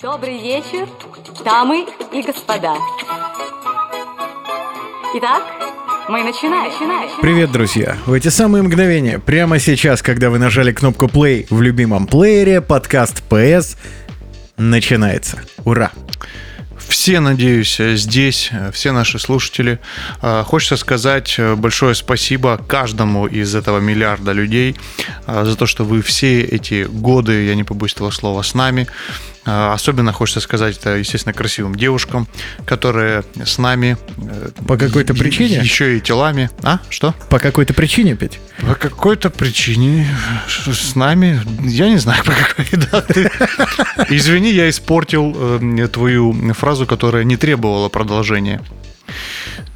Добрый вечер, дамы и господа. Итак, мы начинаем. начинаем. Привет, друзья! В эти самые мгновения, прямо сейчас, когда вы нажали кнопку play в любимом плеере, подкаст PS начинается. Ура! Все, надеюсь, здесь, все наши слушатели. А, хочется сказать э, большое спасибо каждому из этого миллиарда людей а, за то, что вы все эти годы, я не побоюсь этого слова, с нами. А, особенно хочется сказать это, естественно, красивым девушкам, которые с нами. Э, по какой-то причине? Еще и телами. А? Что? По какой-то причине, Петь? По какой-то причине с нами. Я не знаю, по какой. Да, ты... Извини, я испортил э, твою фразу, которая не требовала продолжения.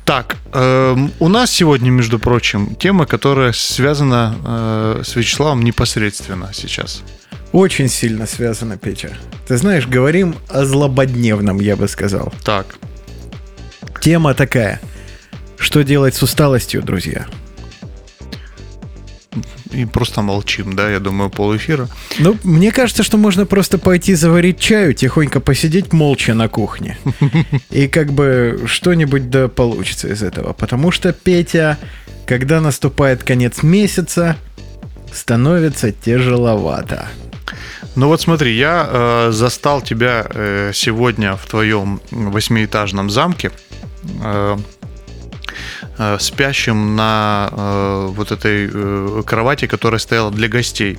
Так, э, у нас сегодня, между прочим, тема, которая связана э, с Вячеславом непосредственно сейчас. Очень сильно связано, Петя. Ты знаешь, говорим о злободневном, я бы сказал. Так. Тема такая. Что делать с усталостью, друзья? И просто молчим, да, я думаю, полэфира. Ну, мне кажется, что можно просто пойти заварить чаю, тихонько посидеть молча на кухне. И как бы что-нибудь да получится из этого. Потому что, Петя, когда наступает конец месяца, становится тяжеловато. Ну вот смотри, я э, застал тебя э, сегодня в твоем восьмиэтажном замке э, э, спящим на э, вот этой э, кровати, которая стояла для гостей.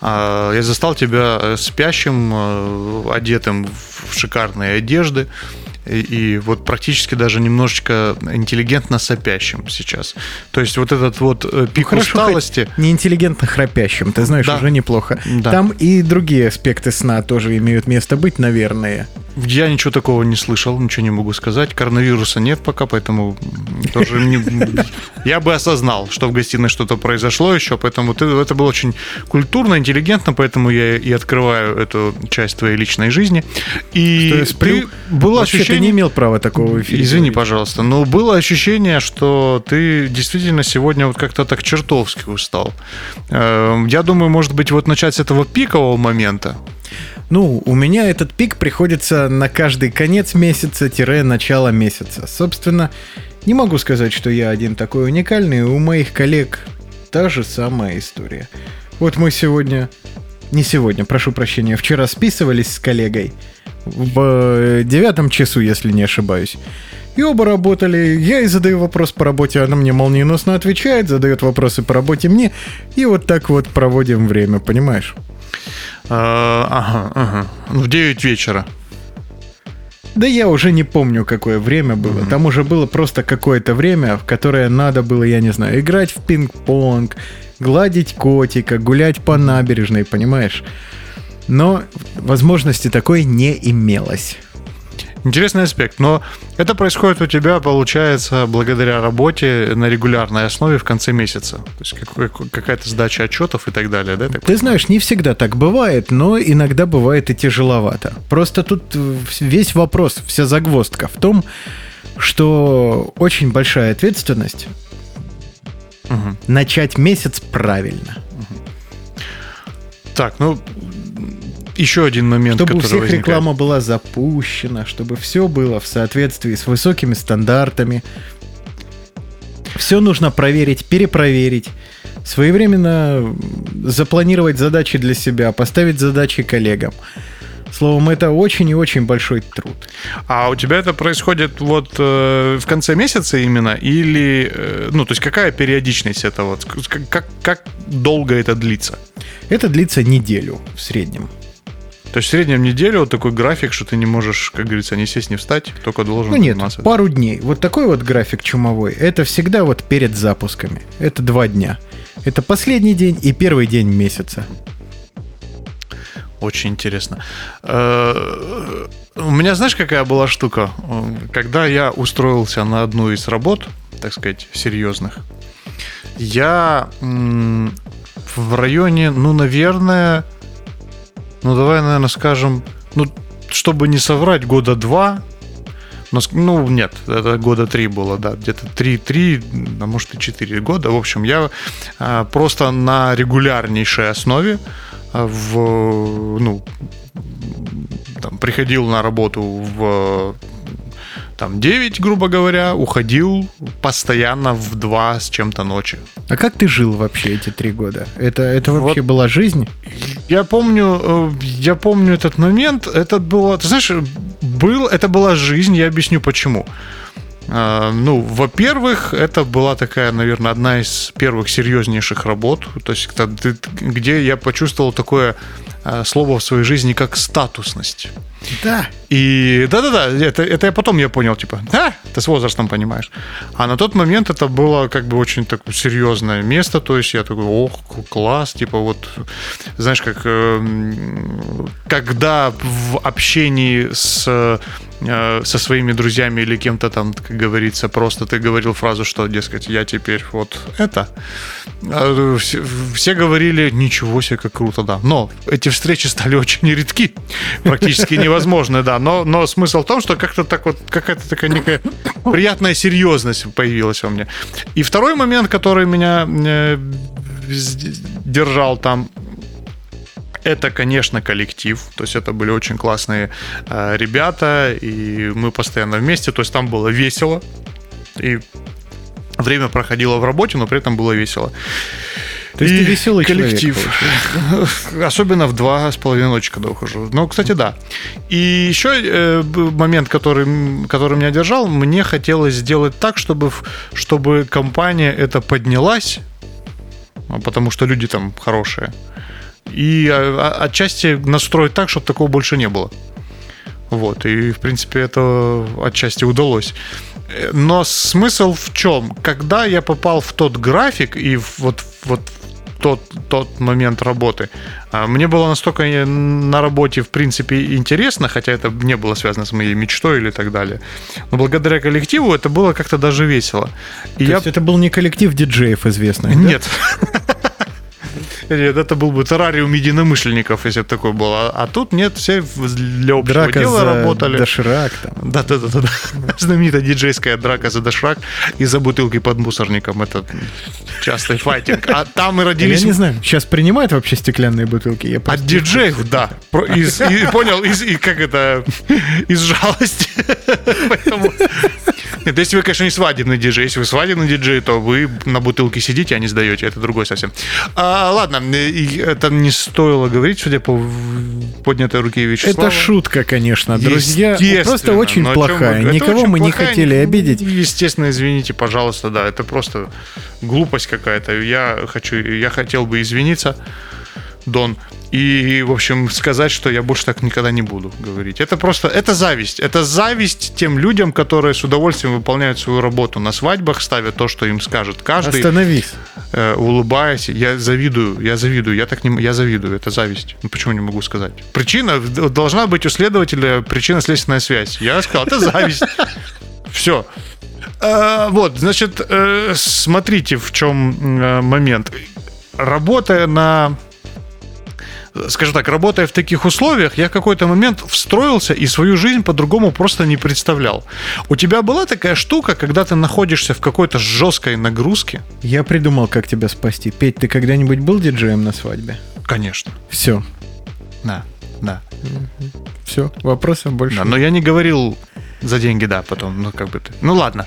Э, я застал тебя э, спящим, э, одетым в шикарные одежды и, и вот практически даже немножечко интеллигентно сопящим сейчас. То есть вот этот вот э, ну, пик ну, усталости... Не интеллигентно храпящим, ты знаешь, да. уже неплохо. Да. Там и другие аспекты сна тоже имеют место быть, наверное. Я ничего такого не слышал, ничего не могу сказать. Коронавируса нет пока, поэтому тоже не... Я бы осознал, что в гостиной что-то произошло еще, поэтому это было очень культурно, интеллигентно, поэтому я и открываю эту часть твоей личной жизни. И ты было ощущение ты не имел права такого в эфире. Извини, пожалуйста, но было ощущение, что ты действительно сегодня вот как-то так чертовски устал. Эм, я думаю, может быть, вот начать с этого пикового момента. Ну, у меня этот пик приходится на каждый конец месяца-начало месяца. Собственно, не могу сказать, что я один такой уникальный. У моих коллег та же самая история. Вот мы сегодня... Не сегодня, прошу прощения, вчера списывались с коллегой в э, девятом часу, если не ошибаюсь. И оба работали. Я и задаю вопрос по работе, она мне молниеносно отвечает, задает вопросы по работе мне. И вот так вот проводим время, понимаешь? А, ага, ага. Ну, в 9 вечера. Да я уже не помню, какое время было. Mm-hmm. Там уже было просто какое-то время, в которое надо было, я не знаю, играть в пинг-понг, гладить котика, гулять по набережной, понимаешь? но возможности такой не имелось. Интересный аспект, но это происходит у тебя, получается, благодаря работе на регулярной основе в конце месяца. То есть какая-то сдача отчетов и так далее, да? Ты знаешь, не всегда так бывает, но иногда бывает и тяжеловато. Просто тут весь вопрос, вся загвоздка в том, что очень большая ответственность угу. начать месяц правильно. Так, ну еще один момент, чтобы у всех возникает. реклама была запущена, чтобы все было в соответствии с высокими стандартами. Все нужно проверить, перепроверить, своевременно запланировать задачи для себя, поставить задачи коллегам. Словом, это очень и очень большой труд. А у тебя это происходит вот э, в конце месяца именно? Или, э, ну, то есть какая периодичность это вот? Как, как долго это длится? Это длится неделю в среднем. То есть в среднем неделю вот такой график, что ты не можешь, как говорится, не сесть, не встать, только должен Ну нет, пару дней. Вот такой вот график чумовой, это всегда вот перед запусками. Это два дня. Это последний день и первый день месяца. Очень интересно. Э, у меня, знаешь, какая была штука? Когда я устроился на одну из работ, так сказать, серьезных, я в районе, ну, наверное, ну, давай, наверное, скажем, ну, чтобы не соврать, года два, ну, нет, это года три было, да, где-то три, три, а может и четыре года. В общем, я а, просто на регулярнейшей основе а, в, ну, там, приходил на работу в там 9, грубо говоря, уходил постоянно в 2 с чем-то ночи. А как ты жил вообще эти три года? Это, это вообще Вот. была жизнь? Я помню, э, я помню этот момент. Это было, ты знаешь, был, это была жизнь. Я объясню почему. Э, Ну, во-первых, это была такая, наверное, одна из первых серьезнейших работ, то есть где я почувствовал такое слово в своей жизни, как статусность. Да. И да-да-да, это, это я потом я понял, типа, да, ты с возрастом понимаешь. А на тот момент это было как бы очень такое серьезное место, то есть я такой, ох, класс, типа вот, знаешь, как эм, когда в общении с э, со своими друзьями или кем-то там, как говорится, просто ты говорил фразу, что, дескать, я теперь вот это. А, Все, все говорили, ничего себе, как круто, да. Но эти встречи стали очень редки, практически невозможны, да. Но, но смысл в том, что как-то так вот, какая-то такая некая приятная серьезность появилась во мне. И второй момент, который меня э, держал там, это, конечно, коллектив. То есть это были очень классные э, ребята, и мы постоянно вместе. То есть там было весело. И время проходило в работе, но при этом было весело. То есть И ты веселый коллектив. человек, Особенно в два с половиной ночи, когда ухожу. Ну, кстати, да. И еще э, момент, который, который меня держал, мне хотелось сделать так, чтобы, чтобы компания это поднялась, а, потому что люди там хорошие. И а, а, отчасти настроить так, чтобы такого больше не было. Вот, и, в принципе, это отчасти удалось. Э, Но смысл в чем? Когда я попал в тот график и в- вот, вот тот, тот момент работы, а, мне было настолько э, на работе, в принципе, интересно, хотя это не было связано с моей мечтой или так далее. Но благодаря коллективу это было как-то даже весело. И То я... есть это был не коллектив диджеев известных, да? Нет. Нет, это был бы террариум единомышленников, если бы такой был. А, а тут нет, все для общего Драка дела за работали. доширак там. Да, да, да, да, да. Знаменитая диджейская драка за дошрак и за бутылки под мусорником. Это частый файтинг. А там и Я родились... не знаю, сейчас принимают вообще стеклянные бутылки? Я От диджеев, да. Из- и- понял, из, и как это, из жалости. Поэтому... Нет, если вы, конечно, не свадебный диджей. Если вы свадебный диджей, то вы на бутылке сидите, а не сдаете. Это другой совсем. А, ладно, и это не стоило говорить, судя по поднятой руке Вячеслава. Это шутка, конечно, друзья. Естественно, Просто очень плохая. вы- Никого очень мы не плохая, хотели ну, обидеть. Естественно, извините, пожалуйста, да, это просто глупость какая-то. Я хочу, я хотел бы извиниться, Дон, и, в общем, сказать, что я больше так никогда не буду говорить. Это просто, это зависть. Это зависть тем людям, которые с удовольствием выполняют свою работу на свадьбах, ставят то, что им скажет каждый, Остановись. э, улыбаясь. Я завидую, я завидую, я так не, я завидую, это зависть. Ну, почему не могу сказать? Причина, должна быть у следователя причинно-следственная связь. Я сказал, это зависть. Все. Вот, значит, э, смотрите, в чем э, момент. Работая на скажем так, работая в таких условиях, я в какой-то момент встроился и свою жизнь по-другому просто не представлял. У тебя была такая штука, когда ты находишься в какой-то жесткой нагрузке? Я придумал, как тебя спасти. Петь, ты когда-нибудь был диджеем на свадьбе? Конечно. Все. Да, да. Все, вопросов больше. Да, но я не говорил за деньги, да, потом, ну как бы ты. Ну ладно.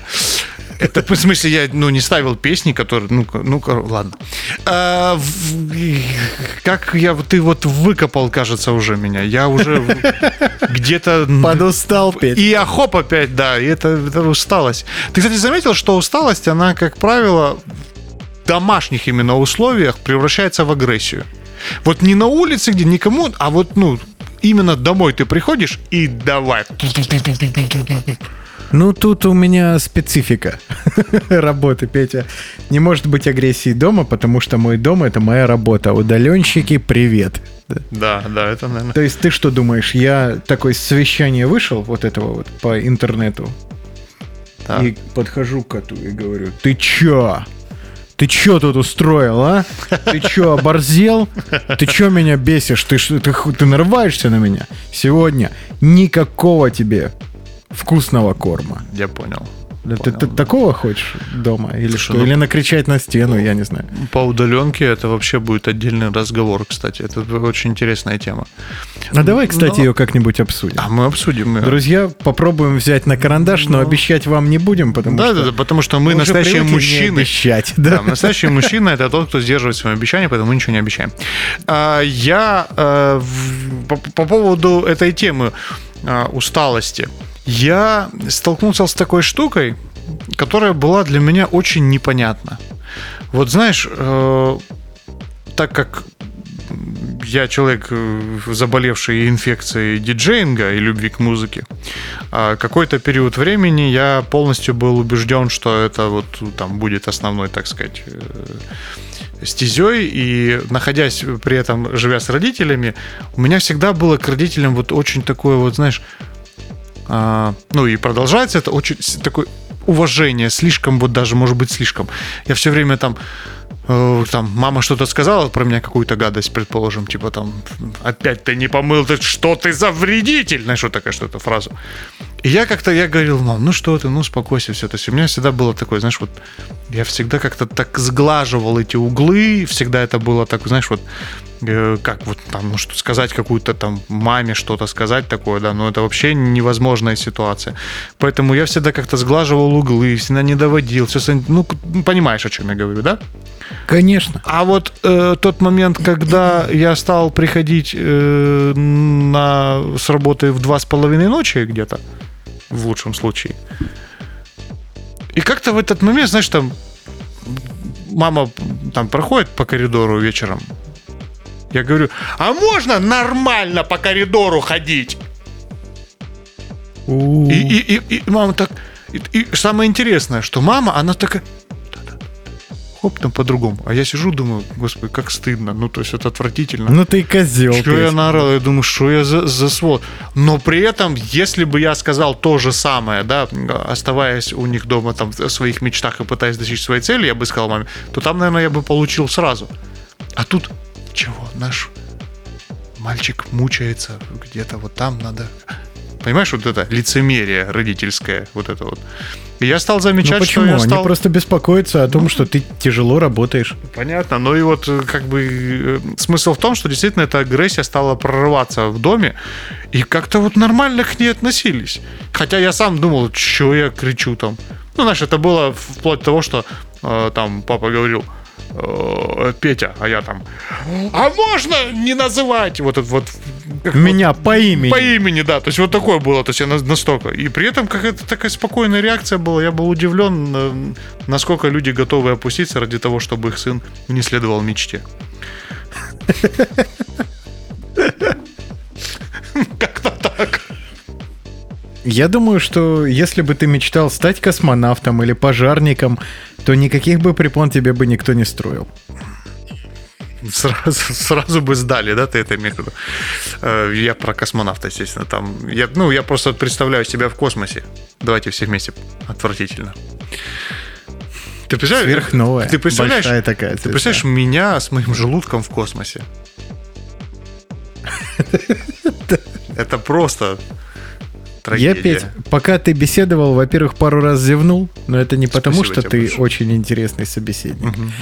Это в смысле я ну не ставил песни, которые, ну ну ладно. А, в- как я ты вот выкопал, кажется, уже меня. Я уже где-то Подустал, Петь. и а хоп опять, да, и это, это усталость. Ты, кстати, заметил, что усталость, она, как правило, в домашних именно условиях превращается в агрессию. Вот не на улице, где никому, а вот, ну, именно домой ты приходишь и давай. Ну, тут у меня специфика работы, Петя. Не может быть агрессии дома, потому что мой дом — это моя работа. Удаленщики, привет. Да. Да, да, это, наверное. То есть ты что думаешь, я такой с совещания вышел, вот этого вот, по интернету, Так. и подхожу к коту и говорю, ты чё? Ты чё тут устроил, а? Ты чё, оборзел? Ты чё меня бесишь? Ты, ты, ты нарываешься на меня? Сегодня никакого тебе вкусного корма. Я понял. Да Ты, ты Понял. такого хочешь дома? Или Слушай, что? ну- Или накричать на стену, я не знаю. По удаленке это вообще будет отдельный разговор, кстати. Это очень интересная тема. А давай, кстати, Но- ее как-нибудь обсудим. А мы обсудим. её. Друзья, попробуем взять на карандаш, но Ну. обещать вам не будем, потому Да, что да, да, потому что мы уже настоящие мужчины. обещать, Да, да. настоящий мужчина это тот, кто сдерживает свои обещания, поэтому мы ничего не обещаем. А, Я э, в- по, по поводу этой темы а, усталости. Я столкнулся с такой штукой, которая была для меня очень непонятна. Вот знаешь, э, так как я человек, э, заболевший инфекцией диджеинга и любви к музыке, а какой-то период времени я полностью был убежден, что это вот там будет основной, так сказать, э, стезей, и находясь при этом, живя с родителями, у меня всегда было к родителям вот очень такое вот, знаешь, а, ну и продолжается это очень такое уважение, слишком вот даже, может быть, слишком. Я все время там э, там мама что-то сказала про меня, какую-то гадость, предположим, типа там, опять ты не помыл, ты что ты за вредитель, знаешь, вот такая что-то фраза. И я как-то, я говорил, мам, ну что ты, ну успокойся, все. То есть у меня всегда было такое, знаешь, вот я всегда как-то так сглаживал эти углы, всегда это было так, знаешь, вот э, как вот там, ну что сказать какую-то там маме что-то сказать такое, да, но это вообще невозможная ситуация. Поэтому я всегда как-то сглаживал углы, всегда не доводил, все, ну, ну, понимаешь, о чем я говорю, да? Конечно. А вот э, тот момент, когда я стал приходить э, на, с работы в два с половиной ночи где-то, в лучшем случае, и как-то в этот момент, знаешь, там мама там проходит по коридору вечером, я говорю, а можно нормально по коридору ходить? У. И, и, и, и мама так... И, и самое интересное, что мама, она такая... Хоп, там по-другому. А я сижу, думаю, господи, как стыдно. Ну, то есть это отвратительно. Ну ты козел. Что то я наорал? Я думаю, что я за, за свод. Но при этом, если бы я сказал то же самое, да, оставаясь у них дома там в своих мечтах и пытаясь достичь своей цели, я бы сказал маме, то там, наверное, я бы получил сразу. А тут чего? Наш мальчик мучается где-то вот там надо... Понимаешь, вот это лицемерие родительское, вот это вот. И я стал Ну замечать, почему? что я Они стал... просто беспокоятся о том, что ты тяжело работаешь. Понятно, ну и вот э, как бы э, смысл в том, что действительно эта агрессия стала прорываться в доме, и как-то вот нормально к ней относились. Хотя я сам думал, что я кричу там. Ну, знаешь, это было вплоть до того, что э, там папа говорил, э, Петя, а я там, а можно не называть вот этот вот... Меня по имени. по имени, да. То есть вот такое было, то есть я на- настолько. И при этом какая-то такая спокойная реакция была. Я был удивлен, э, насколько люди готовы опуститься ради того, чтобы их сын не следовал мечте. Как-то так. Я думаю, что если бы ты мечтал стать космонавтом или пожарником, то никаких бы препон тебе бы никто не строил. Сразу, сразу бы сдали, да, ты это имеешь в виду? Э, Я про космонавта, естественно, там. Я, ну, я просто представляю себя в космосе. Давайте все вместе. Отвратительно. Ты представляешь? Сверхновая. Ты представляешь? Большая такая. Ты представляешь меня с моим желудком в космосе? Это просто Я, трагедия. Петь, пока ты беседовал, во-первых, пару раз зевнул, но это не потому, Спасибо что ты большое. очень интересный собеседник, Мгм.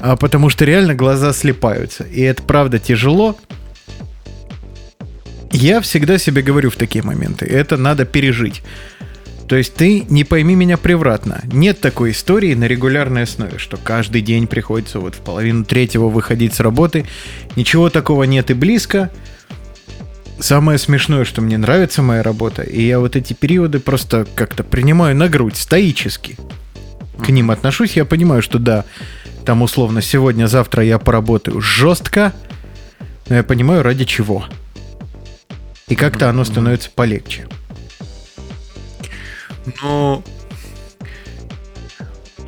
а потому что реально глаза слепаются. И это правда тяжело. Я всегда себе говорю в такие моменты, это надо пережить. То есть ты не пойми меня превратно. Нет такой истории на регулярной основе, что каждый день приходится вот в половину третьего выходить с работы. Ничего такого нет и близко. Самое смешное, что мне нравится моя работа, и я вот эти периоды просто как-то принимаю на грудь, стоически. К ним отношусь, я понимаю, что да, там условно сегодня-завтра я поработаю жестко, но я понимаю ради чего. И как-то оно становится полегче. Ну,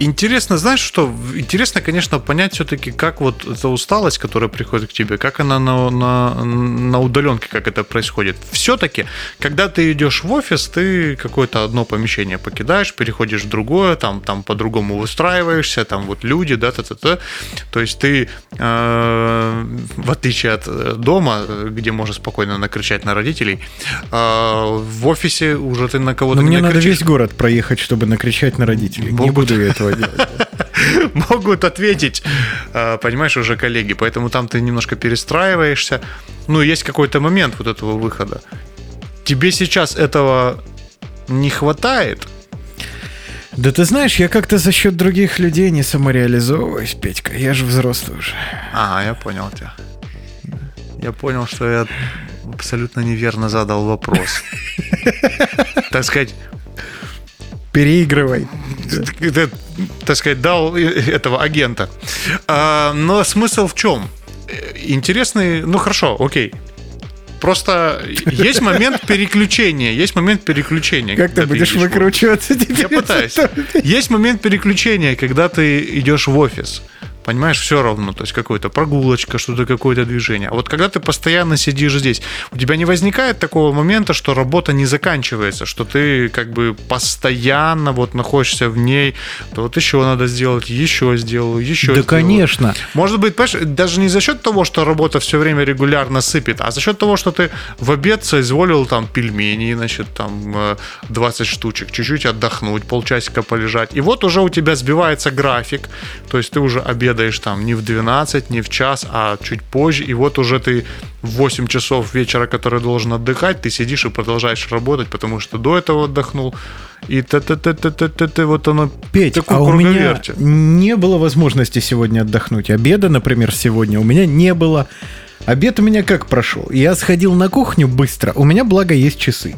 Интересно, знаешь что? Интересно, конечно, понять все-таки, как вот эта усталость, которая приходит к тебе, как она на, на, на удаленке, как это происходит. Все-таки, когда ты идешь в офис, ты какое-то одно помещение покидаешь, переходишь в другое, там, там по-другому выстраиваешься, там вот люди, да, та -та -та. То есть ты, э, в отличие от дома, где можно спокойно накричать на родителей, э, в офисе уже ты на кого-то Но не мне надо накричишь. весь город проехать, чтобы накричать на родителей. Не Могут. буду я этого делать. могут ответить, э, понимаешь, уже коллеги. Поэтому там ты немножко перестраиваешься. Ну, есть какой-то момент вот этого выхода. Тебе сейчас этого не хватает? Да ты знаешь, я как-то за счет других людей не самореализовываюсь, Петька. Я же взрослый уже. Ага, я понял тебя. Я понял, что я абсолютно неверно задал вопрос. Так сказать, Переигрывай. ты, так сказать, дал этого агента. А, но смысл в чем? Интересный, ну хорошо, окей. Просто есть момент переключения, есть момент переключения. Как ты будешь офис. выкручиваться теперь? Я пытаюсь. Есть момент переключения, когда ты идешь в офис. Понимаешь, все равно, то есть какая-то прогулочка, что-то какое-то движение. А вот когда ты постоянно сидишь здесь, у тебя не возникает такого момента, что работа не заканчивается, что ты как бы постоянно вот находишься в ней, то вот еще надо сделать, еще сделаю, еще Да, сделаю. конечно. Может быть, даже не за счет того, что работа все время регулярно сыпет, а за счет того, что ты в обед соизволил там пельмени, значит, там э, 20 штучек, чуть-чуть отдохнуть, полчасика полежать. И вот уже у тебя сбивается график, то есть ты уже обедаешь там не в 12, не в час, а чуть позже, и вот уже ты в 8 часов вечера, который должен отдыхать, ты сидишь и продолжаешь работать, потому что до этого отдохнул, и т-т-т-т-т-т, вот оно Петь, а у меня не было возможности сегодня отдохнуть. Обеда, например, сегодня у меня не было. Обед у меня как прошел? Я сходил на кухню быстро. У меня, благо, есть часы.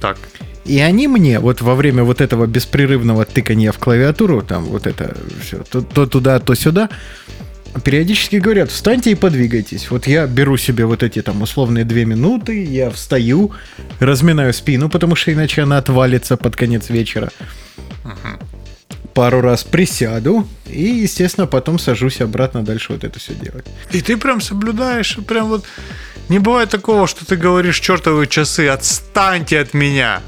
Так, И они мне вот во время вот этого беспрерывного тыкания в клавиатуру, там вот это все, то, то туда, то сюда, периодически говорят, встаньте и подвигайтесь. Вот я беру себе вот эти там условные две минуты, я встаю, разминаю спину, потому что иначе она отвалится под конец вечера. Пару раз присяду и, естественно, потом сажусь обратно дальше вот это все делать. И ты прям соблюдаешь, прям вот... Не бывает такого, что ты говоришь чертовы часы, отстаньте от меня.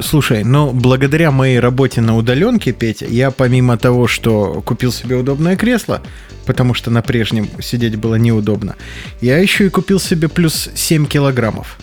Слушай, ну, благодаря моей работе на удаленке, Петя, я помимо того, что купил себе удобное кресло, потому что на прежнем сидеть было неудобно, я еще и купил себе плюс 7 килограммов.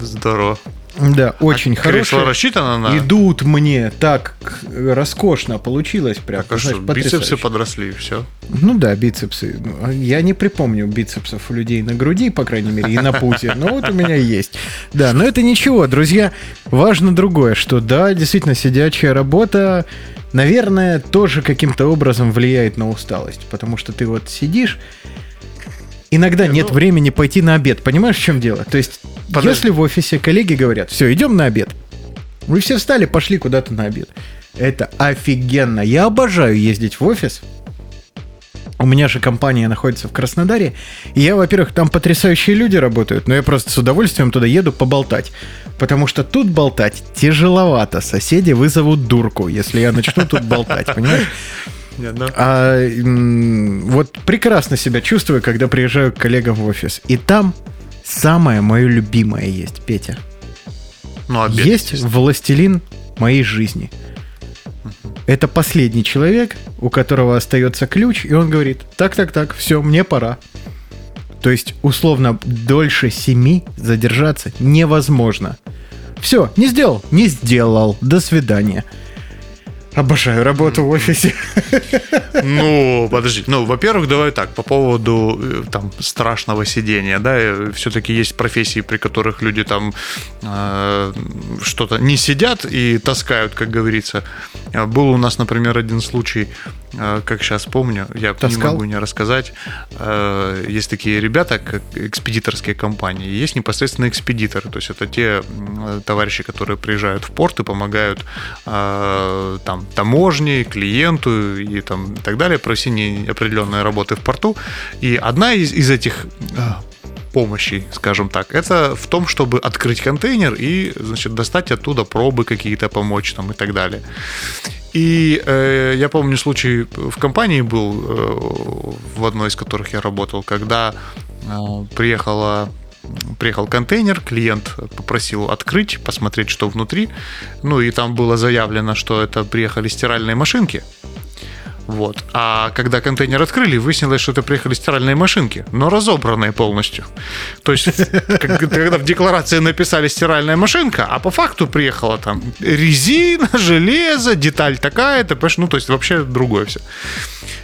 Здорово. Да, очень А Кресло хорошие. рассчитано на... Идут мне так роскошно получилось прям. Так, а знаешь, что, бицепсы подросли, все. Ну да, бицепсы. Я не припомню бицепсов у людей на груди, по крайней мере, и на пузе. Но вот у меня есть. Да, но это ничего, друзья. Важно другое, что да, действительно, сидячая работа, наверное, тоже каким-то образом влияет на усталость. Потому что ты вот сидишь, иногда нет времени пойти на обед. Понимаешь, в чем дело? То есть, Подожди. если в офисе коллеги говорят, все, идем на обед. Вы все встали, пошли куда-то на обед. Это офигенно. Я обожаю ездить в офис. У меня же компания находится в Краснодаре. И я, во-первых, там потрясающие люди работают, но я просто с удовольствием туда еду поболтать. Потому что тут болтать тяжеловато. Соседи вызовут дурку, если я начну тут болтать, понимаешь? А, м, вот прекрасно себя чувствую, когда приезжаю к коллегам в офис. И там самое мое любимое есть, Петя. Ну, обед. Есть властелин моей жизни. Это последний человек, у которого остается ключ, и он говорит, так-так-так, все, мне пора. То есть, условно, дольше семи задержаться невозможно. Все, не сделал? Не сделал. До свидания. Обожаю работу в офисе. Ну, подожди. Ну, во-первых, давай так, по поводу э, там страшного сидения, да, все-таки есть профессии, при которых люди там э, что-то не сидят и таскают, как говорится. А Был у нас, например, один случай, э, как сейчас помню, я не Таскал? могу не рассказать. Э, Есть такие ребята, как экспедиторские компании, есть непосредственно экспедиторы, то есть это те товарищи, которые приезжают в порт и помогают э, там таможне, клиенту и там и так далее, провести определенные работы в порту. И одна из, из этих э, помощи, скажем так, это в том, чтобы открыть контейнер и, значит, достать оттуда пробы какие-то, помочь там и так далее. И э, я помню случай в компании был, э, в одной из которых я работал, когда э, приехала приехал контейнер, клиент попросил открыть, посмотреть, что внутри. Ну и там было заявлено, что это приехали стиральные машинки. Вот. А когда контейнер открыли, выяснилось, что это приехали стиральные машинки, но разобранные полностью. То есть, когда в декларации написали стиральная машинка, а по факту приехала там резина, железо, деталь такая-то, ну, то есть вообще другое все.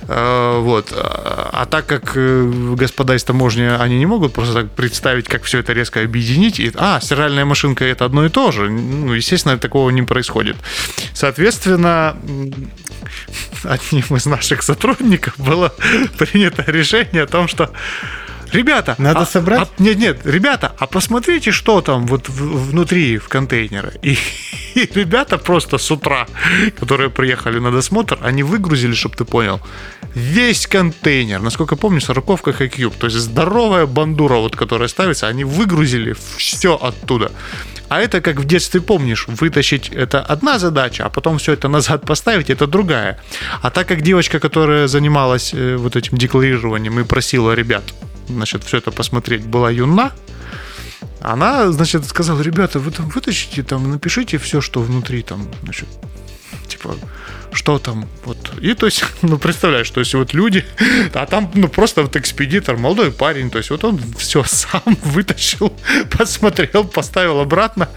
А, вот. А так как э, господа из таможни, они не могут просто так представить, как все это резко объединить. И, а, стиральная машинка это одно и то же. Ну, естественно, такого не происходит. Соответственно, одним из наших сотрудников было принято решение о том, что Ребята, надо а, собрать? А, нет, нет, ребята, а посмотрите, что там вот внутри в контейнере. И, и ребята просто с утра, которые приехали на досмотр, они выгрузили, чтобы ты понял, весь контейнер, насколько помню, сороковка Cube, то есть здоровая бандура, вот, которая ставится, они выгрузили все оттуда. А это, как в детстве помнишь, вытащить это одна задача, а потом все это назад поставить, это другая. А так как девочка, которая занималась э, вот этим декларированием и просила ребят, значит, все это посмотреть, была юна, она, значит, сказала, ребята, вы там вытащите, там, напишите все, что внутри, там, значит, типа, что там, вот. И то есть, ну, представляешь, то есть вот люди, а там, ну, просто вот экспедитор, молодой парень, то есть вот он все сам вытащил, посмотрел, поставил обратно.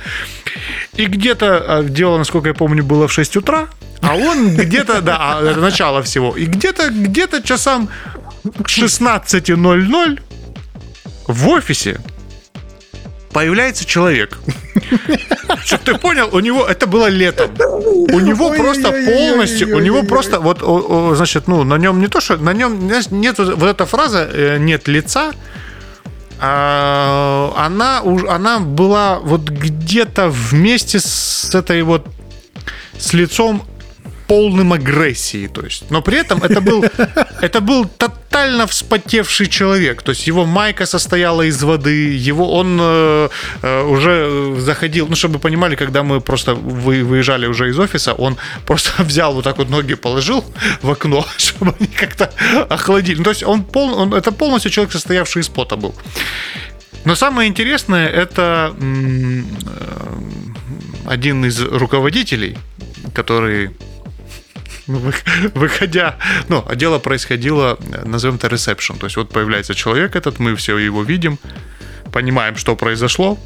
И где-то, а, дело, насколько я помню, было в 6 утра, а он где-то, да, а, это начало всего, и где-то, где-то часам к 16.00 в офисе появляется человек. Чтобы ты понял, у него это было летом. У него просто полностью, у него просто вот, значит, ну, на нем не то, что на нем нет вот эта фраза э, нет лица, а, она, она была вот где-то вместе с этой вот с лицом полным агрессии, то есть. Но при этом это был, это был тотально вспотевший человек, то есть его майка состояла из воды, его он э, э уже заходил, ну чтобы вы понимали, когда мы просто вы, выезжали уже из офиса, он просто взял вот так вот ноги положил в окно, чтобы они как-то охладили. Ну, то есть он пол, он это полностью человек, состоявший из пота был. Но самое интересное это э, один из руководителей, который выходя, ну, а дело происходило, назовем это ресепшн, то есть вот появляется человек этот, мы все его видим, понимаем, что произошло,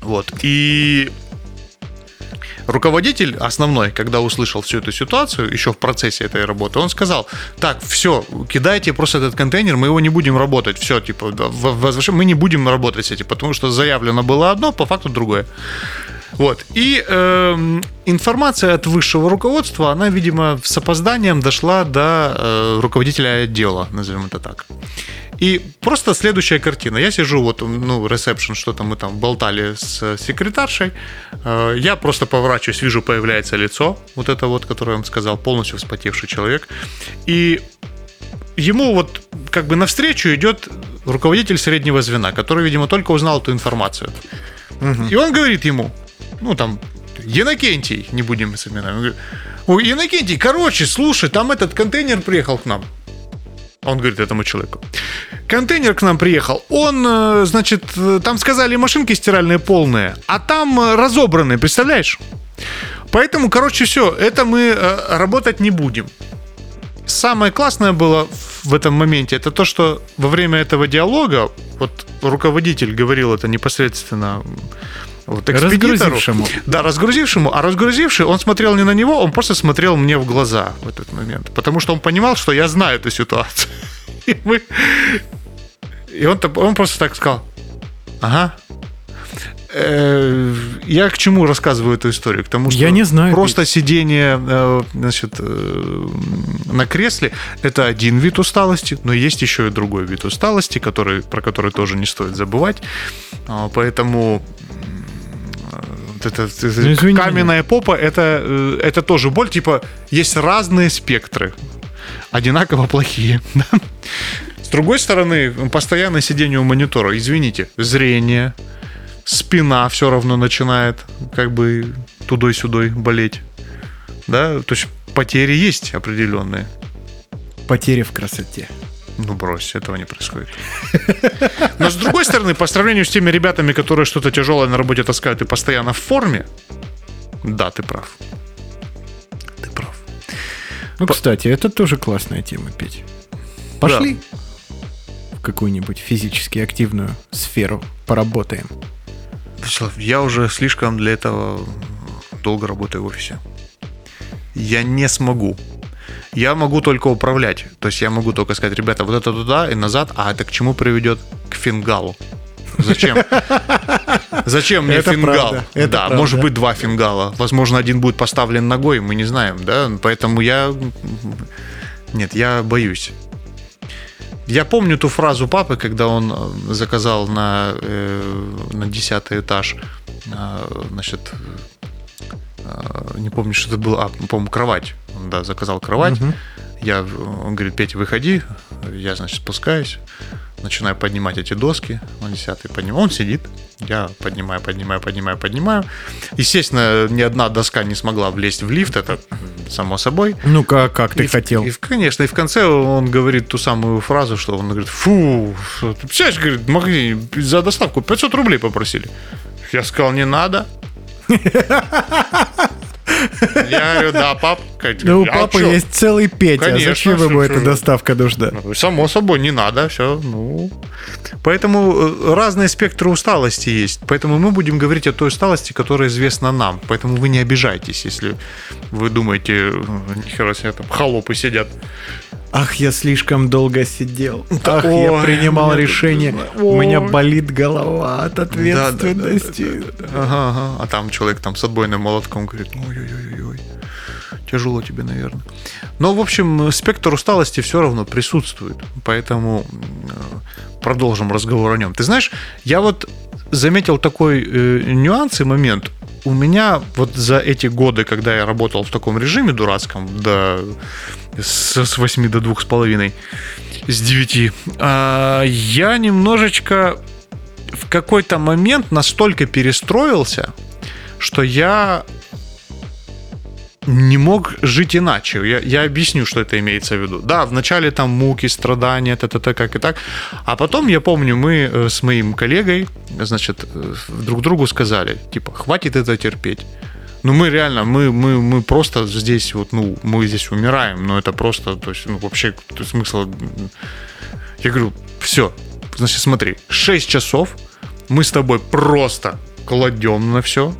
вот, и руководитель основной, когда услышал всю эту ситуацию, еще в процессе этой работы, он сказал, так, все, кидайте просто этот контейнер, мы его не будем работать, все, типа, мы не будем работать с этим, потому что заявлено было одно, по факту другое. Вот. И э, информация от высшего руководства, она, видимо, с опозданием дошла до э, руководителя отдела, назовем это так. И просто следующая картина. Я сижу, вот, ну, ресепшн, что-то мы там болтали с секретаршей. Э, я просто поворачиваюсь, вижу, появляется лицо, вот это вот, которое он сказал, полностью вспотевший человек. И ему вот как бы навстречу идет руководитель среднего звена, который, видимо, только узнал эту информацию. Угу. И он говорит ему, ну там, Янокентий, не будем с именами. Ой, Янокентий, короче, слушай, там этот контейнер приехал к нам. Он говорит этому человеку. Контейнер к нам приехал. Он, э, значит, э, там сказали машинки стиральные полные, а там э, разобранные, представляешь? Поэтому, короче, все, это мы работать не будем. Самое классное было в этом моменте, это то, что во время этого диалога, вот руководитель говорил это непосредственно вот разгрузившему. Да, разгрузившему. А разгрузивший, он смотрел не на него, он просто смотрел мне в глаза в этот момент. Потому что он понимал, что я знаю эту ситуацию. И, мы... И он, он просто так сказал, ага, э, я к чему рассказываю эту историю? К тому, что я не знаю. просто сидение э, значит, э, на кресле – это один вид усталости, но есть еще и другой вид усталости, который, про который тоже не стоит забывать. А, поэтому это, ну, каменная попа это, э, это тоже боль. Типа, есть разные спектры. Одинаково плохие. С другой стороны, постоянное сидение у монитора, извините, зрение, спина все равно начинает как бы тудой-сюдой болеть. Да, то есть потери есть определенные. Потери в красоте. Ну, брось, этого не происходит. Но с другой стороны, по сравнению с теми ребятами, которые что-то тяжелое на работе таскают и постоянно в форме, да, ты прав. Ты прав. Ну, кстати, это тоже классная тема, Петь. Пошли в какую-нибудь физически активную сферу поработаем. Вячеслав, я уже слишком для этого долго работаю в офисе. Я не смогу. Я могу только управлять. То есть я могу только сказать, ребята, вот это туда и назад, а это к чему приведет? К фингалу. Зачем? Зачем мне Это фингал? правда, это да, правда. может быть два фингала. Возможно, один будет поставлен ногой, мы не знаем, да? Поэтому я... Нет, я боюсь. Я помню ту фразу папы, когда он э, заказал на, э, на 10 этаж, э, значит, не помню, что это было, а, по-моему, кровать. Он, да, заказал кровать. Мгм. Я, он говорит, Петя, выходи. Я, значит, спускаюсь, начинаю поднимать эти доски на 10 поднимаю. Он сидит, я поднимаю, поднимаю, поднимаю, поднимаю. Естественно, ни одна доска не смогла влезть в лифт, это само собой. Ну-ка, как ты И хотел? И, конечно, и в конце он говорит ту самую фразу, что он говорит, фу, ты представляешь, говорит, в магазине за доставку 500 рублей попросили. Я сказал, не надо. Я говорю, да, пап. Ну, у «А папы чё?» есть целый Петя. Конечно, Зачем ему эта доставка нужна? Ну, Само собой, не надо, все. Ну. Поэтому э, разные спектры усталости есть. Поэтому мы будем говорить о той усталости, которая известна нам. Поэтому вы не обижайтесь, если вы думаете, э, нихера себе там холопы сидят. Ах, я слишком долго сидел. Ах, ой, я принимал решение. У меня болит голова от Да, да, да, да, ответственности. да, да. Ага, ага. А там человек там с отбойным молотком говорит, ой-ой-ой-ой, тяжело тебе, наверное. Но, в общем, спектр усталости все равно присутствует. Поэтому продолжим разговор о нем. Ты знаешь, я вот заметил такой э, нюанс и момент. У меня вот за эти годы, когда я работал в таком режиме дурацком, до, с, с 8 до 2,5, с 9, а, я немножечко в какой-то момент настолько перестроился, что я не мог жить иначе. Я, я объясню, что это имеется в виду. Да, вначале там муки, страдания, т-т-т, как и так. А потом, я помню, мы э, с моим коллегой, значит, э, друг другу сказали, типа, хватит это терпеть. Ну, мы реально, мы, мы, мы просто здесь вот, ну, мы здесь умираем, но это просто, то есть, ну, вообще, то смысл... Я говорю, все, значит, смотри, 6 часов мы с тобой просто кладем на все,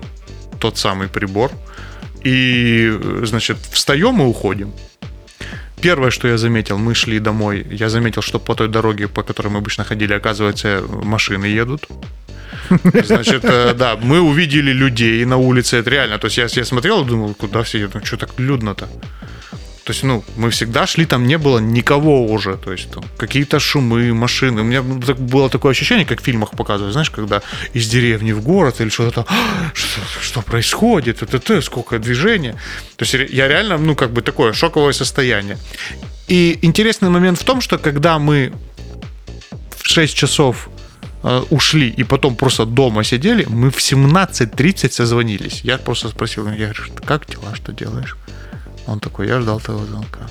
тот самый прибор, и, значит, встаем и уходим. Первое, что я заметил, мы шли домой, я заметил, что по той дороге, по которой мы обычно ходили, оказывается, машины едут. Значит, э, да, мы увидели людей на улице, это реально. То есть я, я смотрел и думал, куда все едут, что так людно-то? То есть, ну, мы всегда шли, там не было никого уже. То есть, там какие-то шумы, машины. У меня было такое ощущение, как в фильмах показывают, знаешь, когда из деревни в город или что-то там, «А, что, что происходит, это, это, сколько движения. То есть, я реально, ну, как бы такое шоковое состояние. И интересный момент в том, что когда мы в 6 часов э, ушли и потом просто дома сидели, мы в 17.30 созвонились. Я просто спросил, я говорю, «Что- как дела, что делаешь? Он такой, я ждал твоего звонка.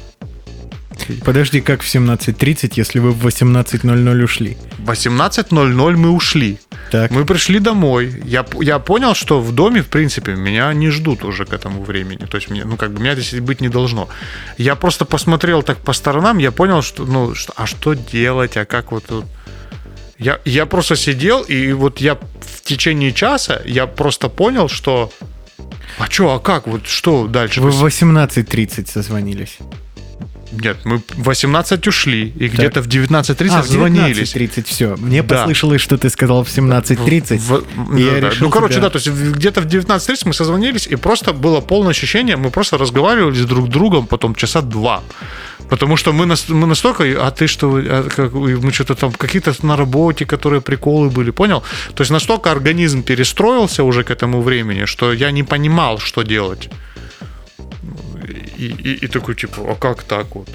Подожди, как в 17.30, если вы в 18.00 ушли? В 18.00 мы ушли. Так. Мы пришли домой. Я, я понял, что в доме, в принципе, меня не ждут уже к этому времени. То есть, мне, ну, как бы, меня здесь быть не должно. Я просто посмотрел так по сторонам, я понял, что, ну, что, а что делать, а как вот тут... Я, я просто сидел, и вот я в течение часа, я просто понял, что... А что, а как, вот что дальше? Вы в 18.30 созвонились. Нет, мы в 18 ушли, и где-то в 19.30 А, в звонились. 19.30, все. Мне Да. послышалось, что ты сказал в 17.30. В- и я да, да. решил ну, короче, тебя- да, то есть в- где-то в 19.30 мы созвонились, и просто было полное ощущение, мы просто разговаривали с друг другом потом часа два. Потому что мы, нас- мы настолько, а ты что, а как- мы что-то там, какие-то на работе, которые приколы были, понял? То есть настолько организм перестроился уже к этому времени, что я не понимал, что делать. И, и- и такой, типа, а как так вот?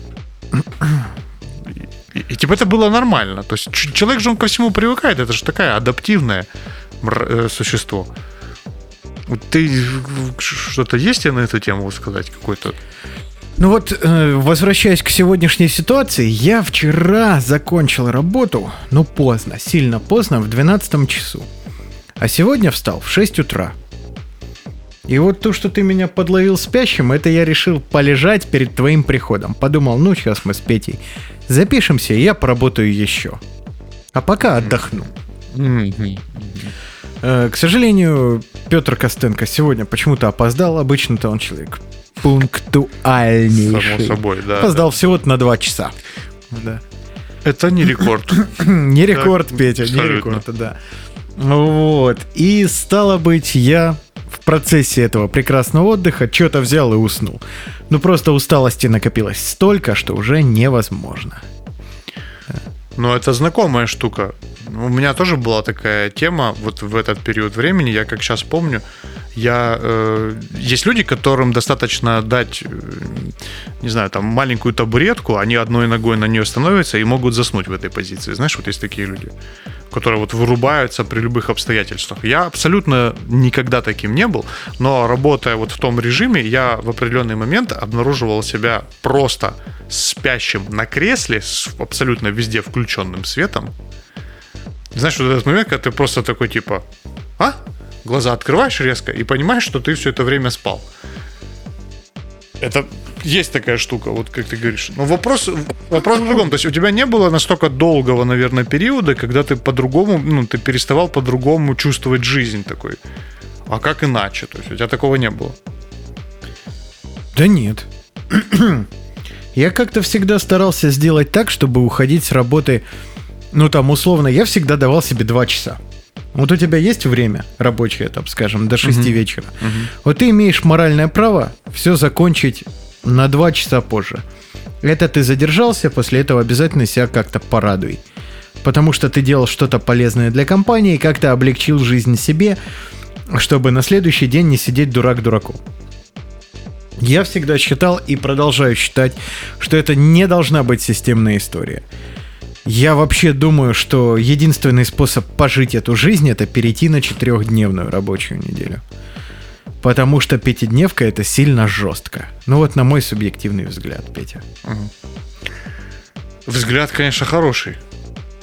И, и, типа это было нормально. То есть человек же он ко всему привыкает, это же такая адаптивное э, существо. Ты что-то есть тебе на эту тему сказать какой-то? Ну вот, э, возвращаясь к сегодняшней ситуации, я вчера закончил работу, ну поздно, сильно поздно, в 12 часу. А сегодня встал в 6 утра. И вот то, что ты меня подловил спящим, это я решил полежать перед твоим приходом. Подумал, ну сейчас мы с Петей запишемся, и я поработаю еще. А пока отдохну. Э, К сожалению, Петр Костенко сегодня почему-то опоздал. Обычно-то он человек пунктуальнейший. Само собой, да. Опоздал всего-то на 2 часа. Да. Это не рекорд. Не рекорд, Да, Петя, не абсолютно. рекорд, да. Вот. И стало быть, я процессе этого прекрасного отдыха что-то взял и уснул. Ну просто усталости накопилось столько, что уже невозможно. Ну, это знакомая штука. У меня тоже была такая тема вот в этот период времени. Я как сейчас помню, я э, есть люди, которым достаточно дать, э, не знаю, там маленькую табуретку, они одной ногой на нее становятся и могут заснуть в этой позиции. Знаешь, вот есть такие люди, которые вот вырубаются при любых обстоятельствах. Я абсолютно никогда таким не был, но работая вот в том режиме, я в определенный момент обнаруживал себя просто спящим на кресле с абсолютно везде включенным светом. Знаешь, вот этот момент, когда ты просто такой типа, а? Глаза открываешь резко и понимаешь, что ты все это время спал. Это есть такая штука, вот как ты говоришь. Но вопрос, вопрос в другом. То есть у тебя не было настолько долгого, наверное, периода, когда ты по-другому, ну, ты переставал по-другому чувствовать жизнь такой. А как иначе? То есть у тебя такого не было. Да нет. Я как-то всегда старался сделать так, чтобы уходить с работы, ну там условно, я всегда давал себе 2 часа. Вот у тебя есть время рабочее, там, скажем, до 6 вечера. Вот ты имеешь моральное право все закончить на 2 часа позже. Это ты задержался, после этого обязательно себя как-то порадуй. Потому что ты делал что-то полезное для компании, как-то облегчил жизнь себе, чтобы на следующий день не сидеть дурак дураку. Я всегда считал и продолжаю считать, что это не должна быть системная история. Я вообще думаю, что единственный способ пожить эту жизнь это перейти на четырехдневную рабочую неделю. Потому что пятидневка это сильно жестко. Ну вот на мой субъективный взгляд, Петя. Взгляд, конечно, хороший,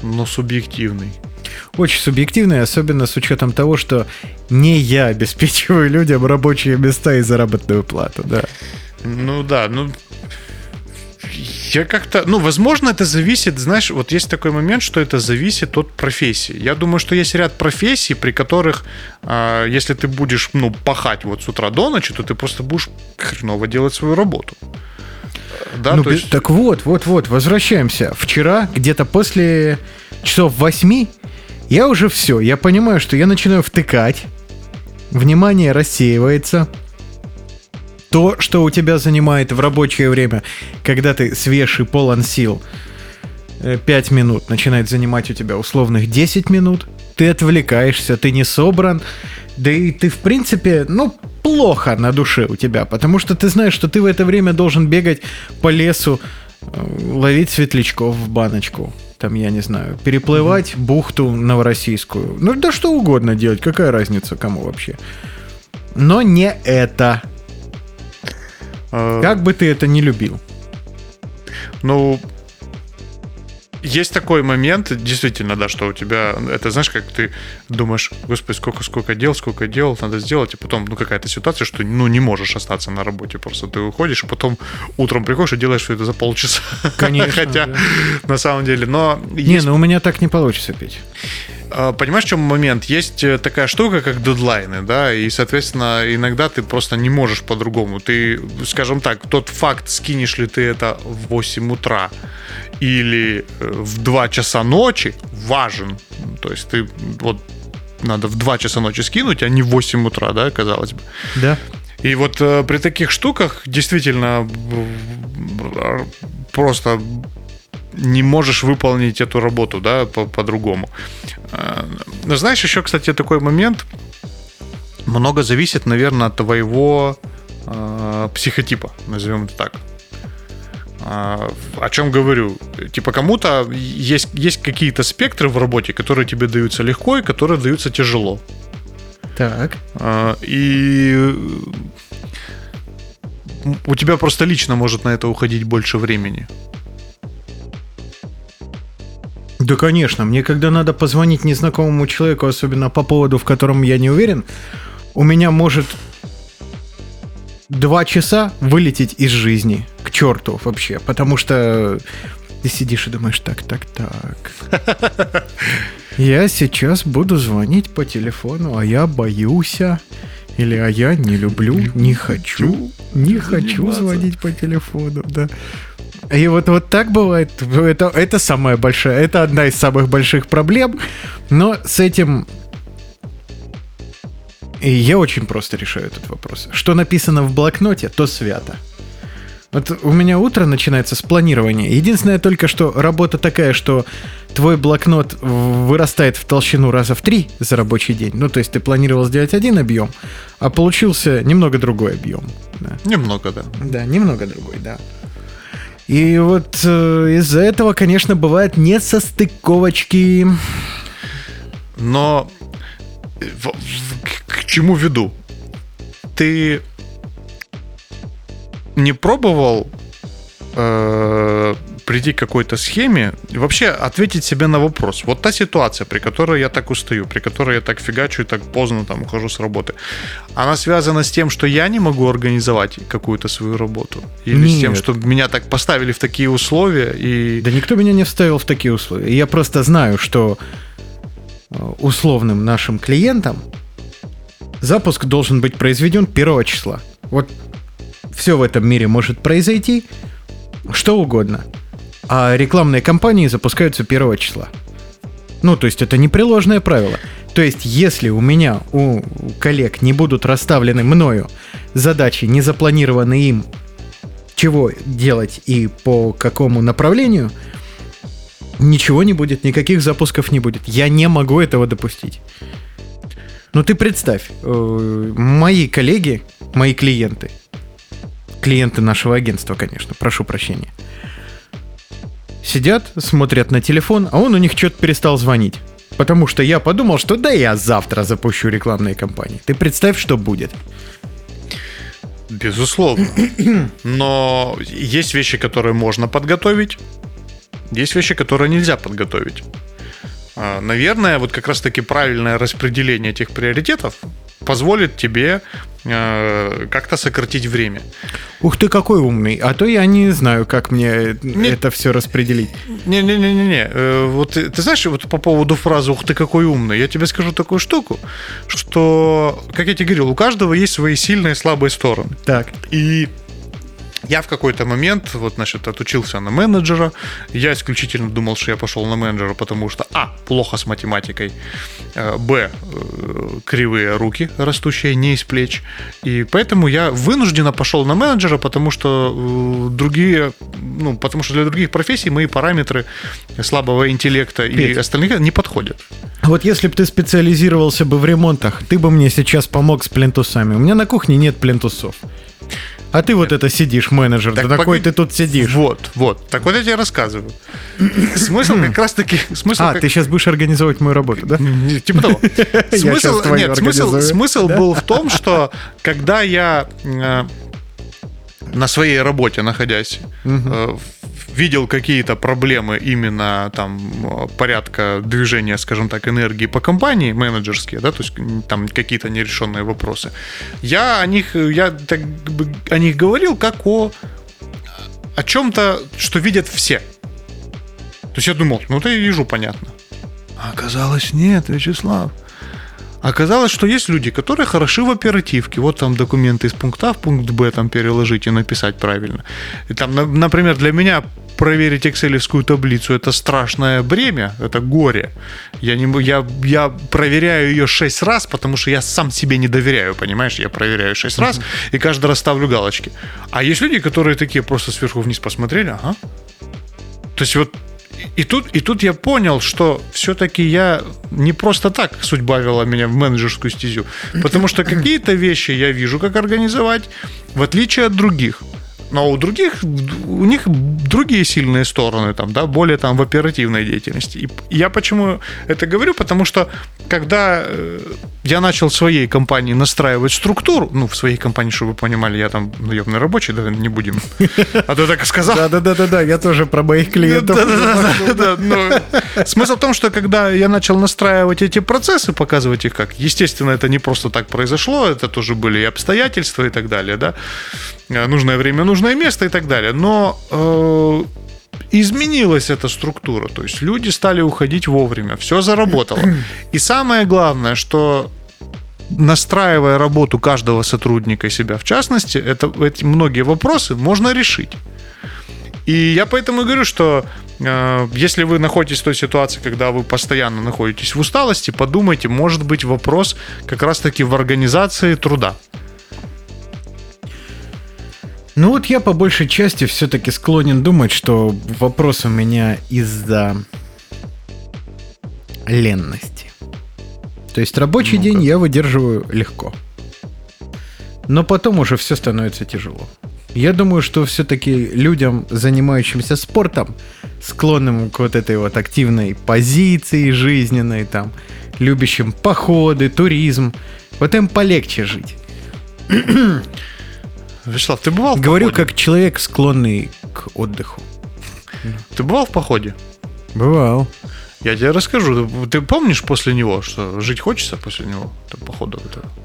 но субъективный. Очень субъективный, особенно с учетом того, что не я обеспечиваю людям рабочие места и заработную плату, да. Ну да, ну я как-то, ну, возможно, это зависит, знаешь, вот есть такой момент, что это зависит от профессии. Я думаю, что есть ряд профессий, при которых, а, если ты будешь, ну, пахать вот с утра до ночи, то ты просто будешь хреново делать свою работу. Да, Ну, есть, Так вот, вот, вот, возвращаемся. Вчера, где-то после часов восьми, я уже все, я понимаю, что я начинаю втыкать, внимание рассеивается. То, что у тебя занимает в рабочее время, когда ты свеж и полон сил, 5 минут начинает занимать у тебя условных 10 минут, ты отвлекаешься, ты не собран, да и ты, в принципе, ну, плохо на душе у тебя, потому что ты знаешь, что ты в это время должен бегать по лесу, э, ловить светлячков в баночку, там, я не знаю, переплывать бухту Новороссийскую. Ну, да что угодно делать, какая разница кому вообще. Но не это. Э, Как бы ты это не любил. Ну, есть такой момент, действительно, да, что у тебя, это знаешь, как ты думаешь, господи, сколько, сколько дел, сколько дел надо сделать, и потом, ну, какая-то ситуация, что, ну, не можешь остаться на работе, просто ты уходишь, и потом утром приходишь и делаешь все это за полчаса. Конечно, Хотя, да. на самом деле, но Не, есть ну у меня так не получится, Петь. А, Понимаешь, в чем момент? Есть э, такая штука, как дедлайны, да, и, соответственно, иногда ты просто не можешь по-другому. Ты, скажем так, тот факт, скинешь ли ты это в 8 утра или э, в 2 часа ночи, важен. То есть ты вот надо в 2 часа ночи скинуть, а не в 8 утра, да, казалось бы. Да? И вот э, при таких штуках действительно э, просто не можешь выполнить эту работу, да, по- по-другому. Э, Но знаешь, еще, кстати, такой момент. Много зависит, наверное, от твоего э, психотипа, назовем это так. А, О чем говорю? Типа кому-то есть, есть какие-то спектры в работе, которые тебе даются легко и которые даются тяжело. Так. А, И у тебя просто лично может на это уходить больше времени. Да, конечно. Мне когда надо позвонить незнакомому человеку, особенно по поводу, в котором я не уверен, у меня может два часа вылететь из жизни к черту вообще, потому что ты сидишь и думаешь, так, так, так. Я сейчас буду звонить по телефону, а я боюсь. Или а я не люблю, не хочу, не хочу звонить по телефону, да. И вот, вот так бывает. Это, это самая большая, это одна из самых больших проблем. Но с этим и я очень просто решаю этот вопрос. Что написано в блокноте, то свято. Вот у меня утро начинается с планирования. Единственное только, что работа такая, что твой блокнот вырастает в толщину раза в три за рабочий день. Ну, то есть ты планировал сделать один объем, а получился немного другой объем. Да. Немного, да. Да, немного другой, да. И вот э, из-за этого, конечно, бывают несостыковочки. Но э, к- к чему веду? Ты не пробовал э, прийти к какой-то схеме и вообще ответить себе на вопрос. Вот та ситуация, при которой я так устаю, при которой я так фигачу и так поздно там ухожу с работы, она связана с тем, что я не могу организовать какую-то свою работу? Или с тем, Нет. что меня так поставили в такие условия и... Да никто меня не вставил в такие условия. Я просто знаю, что э, условным нашим клиентам запуск должен быть произведен 1 числа. Вот все в этом мире может произойти, что угодно. А рекламные кампании запускаются 1 числа. Ну, то есть это непреложное правило. То есть, если у меня, у коллег не будут расставлены мною задачи, не запланированы им, чего делать и по какому направлению, ничего не будет, никаких запусков не будет. Я не могу этого допустить. Ну ты представь, э, мои коллеги, мои клиенты, клиенты нашего агентства, конечно, прошу прощения, сидят, смотрят на телефон, а он у них что-то перестал звонить. Потому что я подумал, что да я завтра запущу рекламные кампании. Ты представь, что будет. Безусловно. Но есть вещи, которые можно подготовить, есть вещи, которые нельзя подготовить. А, Наверное, вот как раз-таки правильное распределение этих приоритетов позволит тебе э, как-то сократить время. Ух ты, какой умный. А то я не знаю, как мне это все распределить. Не-не-не-не. э, Вот ты, ты знаешь, вот по поводу фразы «Ух ты, какой умный», я тебе скажу такую штуку, что, как я тебе говорил, у каждого есть свои сильные и слабые стороны. Так. И я в какой-то момент, вот, значит, отучился на менеджера. Я исключительно думал, что я пошел на менеджера, потому что, а, плохо с математикой, э, б, э, кривые руки, растущие не из плеч. И поэтому я вынужденно пошел на менеджера, потому что э, другие, ну, потому что для других профессий мои параметры слабого интеллекта и Петь. остальных не подходят. Вот если бы ты специализировался бы в ремонтах, ты бы мне сейчас помог с плинтусами. У меня на кухне нет плинтусов. А ты вот это сидишь, менеджер. Так да такой ты тут сидишь. Вот, вот. Так вот я тебе рассказываю. Смысл как раз-таки... Смысл А, как- ты сейчас будешь организовывать мою работу, да? Типа того. Смысл, нет, смысл, смысл был в том, что когда я э, на своей работе, находясь, э, видел какие-то проблемы именно там э, порядка движения, скажем так, энергии по компании, менеджерские, да, то есть там какие-то нерешенные вопросы, я о них, я так о них говорил как о о чем-то, что видят все. То есть я думал, ну это я вижу, понятно. А оказалось, нет, Вячеслав. Оказалось, что есть люди, которые хороши в оперативке. Вот там документы из пункта А в пункт Б там переложить и написать правильно. И там, на- например, для меня проверить экселевскую таблицу это страшное бремя, это горе. Я, не, я, я проверяю ее шесть раз, потому что я сам себе не доверяю, понимаешь? Я проверяю шесть раз и каждый раз ставлю галочки. А есть люди, которые такие просто сверху вниз посмотрели, ага. То есть вот и тут, и тут я понял, что все-таки я не просто так судьба вела меня в менеджерскую стезю. Потому что какие-то вещи я вижу, как организовать, в отличие от других. Но у других, у них другие сильные стороны, там, да, более там в оперативной деятельности. И я почему это говорю? Потому что когда э, я начал в своей компании настраивать структуру, ну, в своей компании, чтобы вы понимали, я там наемный рабочий, да, не будем. А то так и сказал. Да-да-да-да, я тоже про моих клиентов. Да-да-да, Смысл в том, что когда я начал настраивать эти процессы, показывать их как, естественно, это не просто так произошло, это тоже были и обстоятельства и так далее, да, нужное время, нужное место и так далее, но э, изменилась эта структура. То есть люди стали уходить вовремя, все заработало. И самое главное, что настраивая работу каждого сотрудника и себя в частности, это, эти многие вопросы можно решить. И я поэтому говорю, что э, если вы находитесь в той ситуации, когда вы постоянно находитесь в усталости, подумайте, может быть вопрос как раз-таки в организации труда. Ну вот я по большей части все-таки склонен думать, что вопрос у меня из-за ленности. То есть рабочий ну день я выдерживаю легко. Но потом уже все становится тяжело. Я думаю, что все-таки людям, занимающимся спортом, склонным к вот этой вот активной позиции жизненной, там, любящим походы, туризм, вот им полегче жить. Вячеслав, ты бывал в Говорю как человек, склонный к отдыху. Ты бывал в походе? Бывал. Я тебе расскажу. Ты помнишь после него, что жить хочется после него, похода?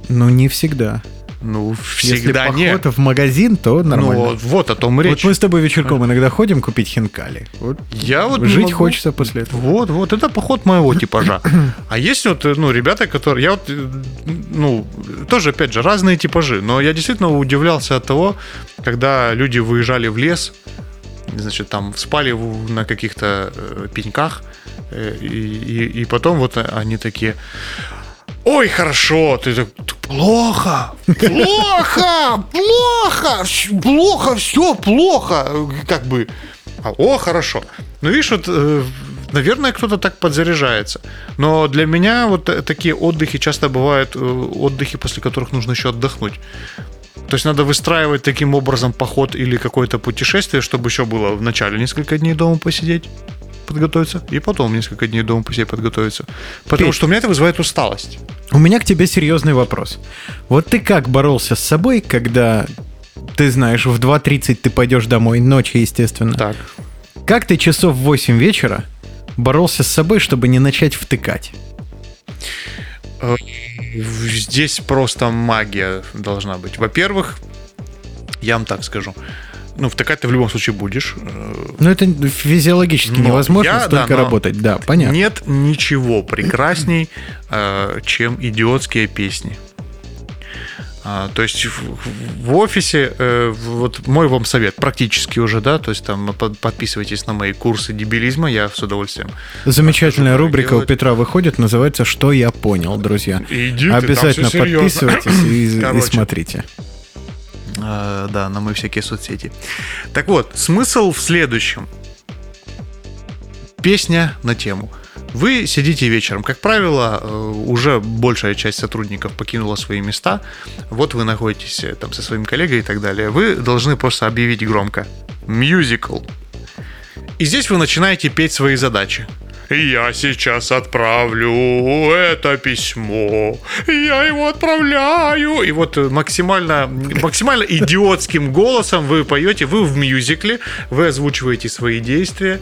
Ну, не всегда. Ну, всегда Если нет. поход в магазин, то нормально. Ну, вот о том речь. Вот мы с тобой вечерком иногда ходим купить хинкали. Вот Я вот жить могу. хочется после этого. Вот, вот, это поход моего типажа. А есть вот, ну, ребята, которые, я вот, ну, тоже, опять же, разные типажи, но я действительно удивлялся от того, когда люди выезжали в лес, значит, там спали на каких-то э, пеньках, э, и, и- и потом вот они такие, ой, хорошо, ты так, плохо, плохо, плохо, плохо, все плохо, как бы, а, о, хорошо. Ну, видишь, вот, э, наверное, кто-то так подзаряжается. Но для меня вот э, такие отдыхи часто бывают э, отдыхи, после которых нужно еще отдохнуть. То есть надо выстраивать таким образом поход или какое-то путешествие, чтобы еще было в начале несколько дней дома посидеть, подготовиться, и потом несколько дней дома посидеть, подготовиться. Потому Петь. что у меня это вызывает усталость. У меня к тебе серьезный вопрос. Вот ты как боролся с собой, когда ты знаешь, в 2.30 ты пойдешь домой, ночью, естественно. Так. Как ты часов в 8 вечера боролся с собой, чтобы не начать втыкать? Э, Здесь просто магия должна быть. Во-первых, я вам так скажу. Ну, втыкать ты в любом случае будешь. Э, Ну, это физиологически Но невозможно я, столько да, но работать. Да, понятно. Нет ничего прекрасней, э, чем идиотские песни. А, то есть в, офисе, э, вот мой вам совет, практически уже, да, то есть там под- подписывайтесь на мои курсы дебилизма, я с удовольствием. Замечательная Расскажу, рубрика у делать. Петра выходит, называется «Что я понял», друзья. Иди ты, Обязательно серьезно. подписывайтесь и, и Короче. смотрите. Э, да, на мои всякие соцсети. Так вот, смысл в следующем. Песня на тему. Вы сидите вечером. Как правило, э, уже большая часть сотрудников покинула свои места. Вот вы находитесь э, там со своим коллегой и так далее. Вы должны просто объявить громко «Мюзикл». И здесь вы начинаете петь свои задачи. Я сейчас отправлю это письмо. Я его отправляю. И вот максимально, максимально идиотским голосом вы поете. Вы в мюзикле, вы озвучиваете свои действия.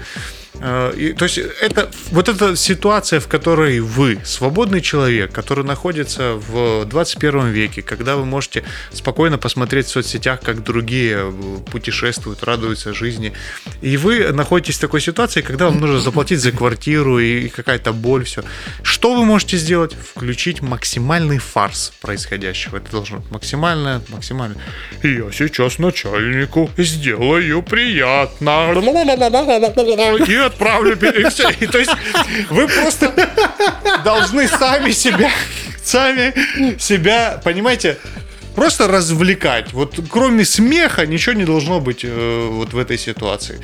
Э, и, то есть это вот эта ситуация, в которой вы свободный человек, который находится в 21 веке, когда вы можете спокойно посмотреть в соцсетях, как другие э, путешествуют, радуются жизни, и вы находитесь в такой ситуации, когда вам нужно заплатить за квартиру и какая-то боль, все. Что вы можете сделать? Включить максимальный фарс происходящего. Это должно быть максимально, максимально. Я сейчас начальнику сделаю приятно. И отправлю. И все. И то есть вы просто должны сами себя, сами себя, понимаете, просто развлекать. Вот кроме смеха ничего не должно быть э, вот в этой ситуации.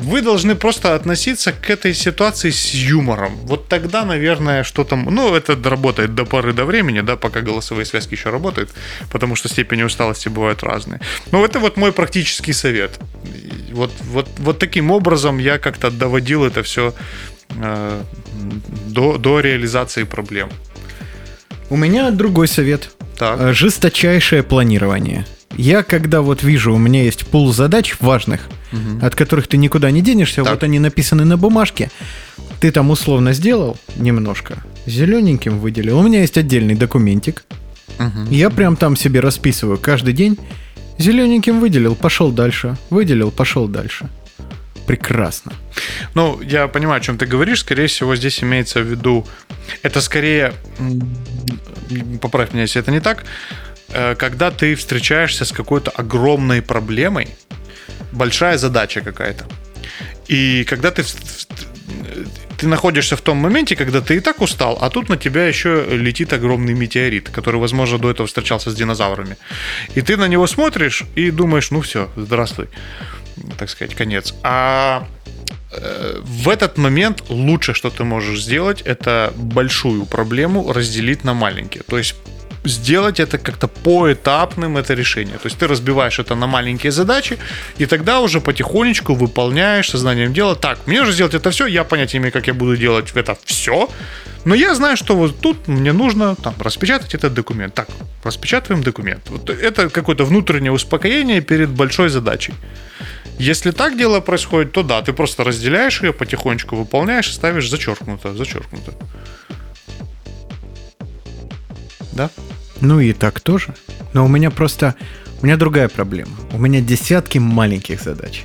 Вы должны просто относиться к этой ситуации с юмором. Вот тогда, наверное, что там... Ну, это работает до поры до времени, да, пока голосовые связки еще работают, потому что степени усталости бывают разные. Но это вот мой практический совет. Вот, вот, вот таким образом я как-то доводил это все до, до реализации проблем. У меня другой совет. Так. Э, Жесточайшее планирование. Я, когда вот вижу, у меня есть пул задач важных, от которых ты никуда не денешься, Так. вот они написаны на бумажке, ты там условно сделал немножко, зелененьким выделил. У меня есть отдельный документик, Мгм. я прям там себе расписываю каждый день, зелененьким выделил, пошел дальше, выделил, пошел дальше. Прекрасно. Ну, я понимаю, о чем ты говоришь. Скорее всего, здесь имеется в виду... Это скорее... Поправь меня, если это не так. Э, Когда ты встречаешься с какой-то огромной проблемой, большая задача какая-то. И когда ты... Ты находишься в том моменте, когда ты и так устал, а тут на тебя еще летит огромный метеорит, который, возможно, до этого встречался с динозаврами. И ты на него смотришь и думаешь, ну все, здравствуй, так сказать, конец. А э, в этот момент лучше, что ты можешь сделать, это большую проблему разделить на маленькие. То есть сделать это как-то поэтапным это решение. То есть ты разбиваешь это на маленькие задачи, и тогда уже потихонечку выполняешь сознанием дела. Так, мне же сделать это все, я понятия имею, как я буду делать это все, но я знаю, что вот тут мне нужно там, распечатать этот документ. Так, распечатываем документ. Вот это какое-то внутреннее успокоение перед большой задачей. Если так дело происходит, то да, ты просто разделяешь ее, потихонечку выполняешь и ставишь зачеркнуто, зачеркнуто. Да? Ну и так тоже. Но у меня просто... У меня другая проблема. У меня десятки маленьких задач.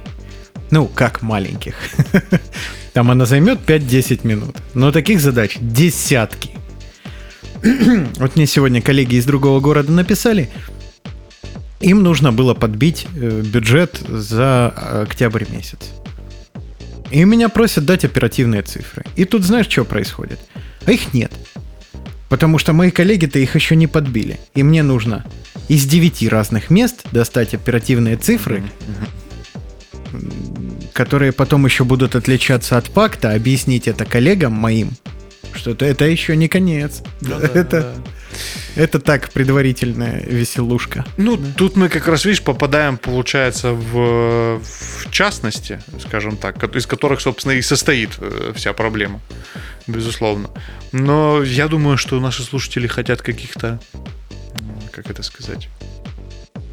Ну, как маленьких. Там она займет 5-10 минут. Но таких задач десятки. Вот мне сегодня коллеги из другого города написали. Им нужно было подбить э, бюджет за октябрь месяц. И меня просят дать оперативные цифры. И тут знаешь, что происходит? А их нет. Потому что мои коллеги-то их еще не подбили. И мне нужно из девяти разных мест достать оперативные цифры, которые потом еще будут отличаться от пакта, объяснить это коллегам моим, что это, это еще не конец. это, это так, предварительная веселушка. Ну, тут мы как раз, видишь, попадаем, получается, в, в частности, скажем так, из которых, собственно, и состоит э, вся проблема, безусловно. Но я думаю, что наши слушатели хотят каких-то, как это сказать,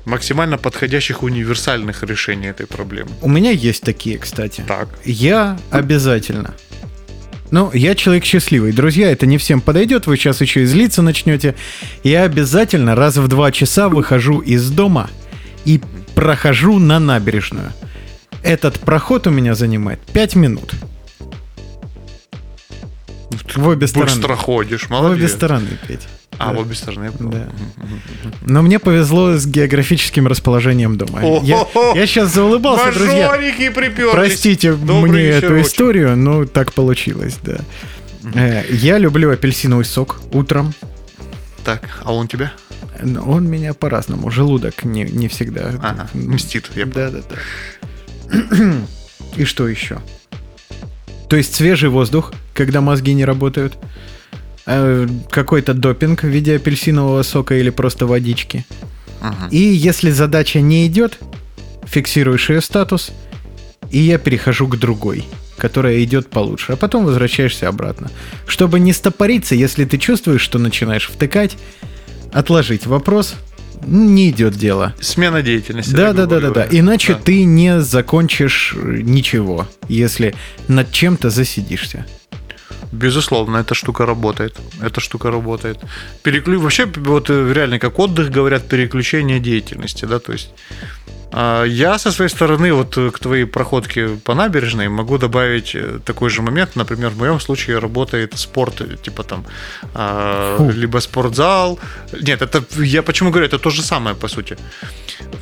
максимально подходящих универсальных решений этой проблемы. У меня есть такие, кстати. Так. Я обязательно. Ну, я человек счастливый. Друзья, это не всем подойдет, вы сейчас еще и злиться начнете. Я обязательно раз в два часа выхожу из дома и прохожу на набережную. Этот проход у меня занимает 5 минут. В обе стороны. Быстро ходишь, В обе молодец. стороны, Петь. А, Да. в обе стороны, я понял. Да. Но мне повезло с географическим расположением дома. Я, я сейчас заулыбался, друзья. Приперлись. Простите Добрый мне эту вечерочек. историю, но так получилось, да. Э, Я люблю апельсиновый сок утром. Так, а он тебя? Он меня по-разному. Желудок не, не всегда. Ага, мстит. Я Да, да, да. И что еще? То есть свежий воздух, когда мозги не работают. Э, Какой-то допинг в виде апельсинового сока или просто водички. Ага. И если задача не идет, фиксируешь ее статус, и я перехожу к другой, которая идет получше, а потом возвращаешься обратно. Чтобы не стопориться, если ты чувствуешь, что начинаешь втыкать, отложить вопрос, не идет дело. Смена деятельности. Да, да, да, да, да. Иначе Да. ты не закончишь э, ничего, если над чем-то засидишься. Безусловно, эта штука работает. Эта штука работает. Переклю... Вообще, вот э, реально, как отдых, говорят, переключение деятельности, да, то есть я со своей стороны, вот э, к твоей проходке по набережной, могу добавить э, такой же момент. Например, в моем случае работает спорт, э, типа там, а, Фу. либо спортзал. Нет, это я почему говорю, это то же самое, по сути.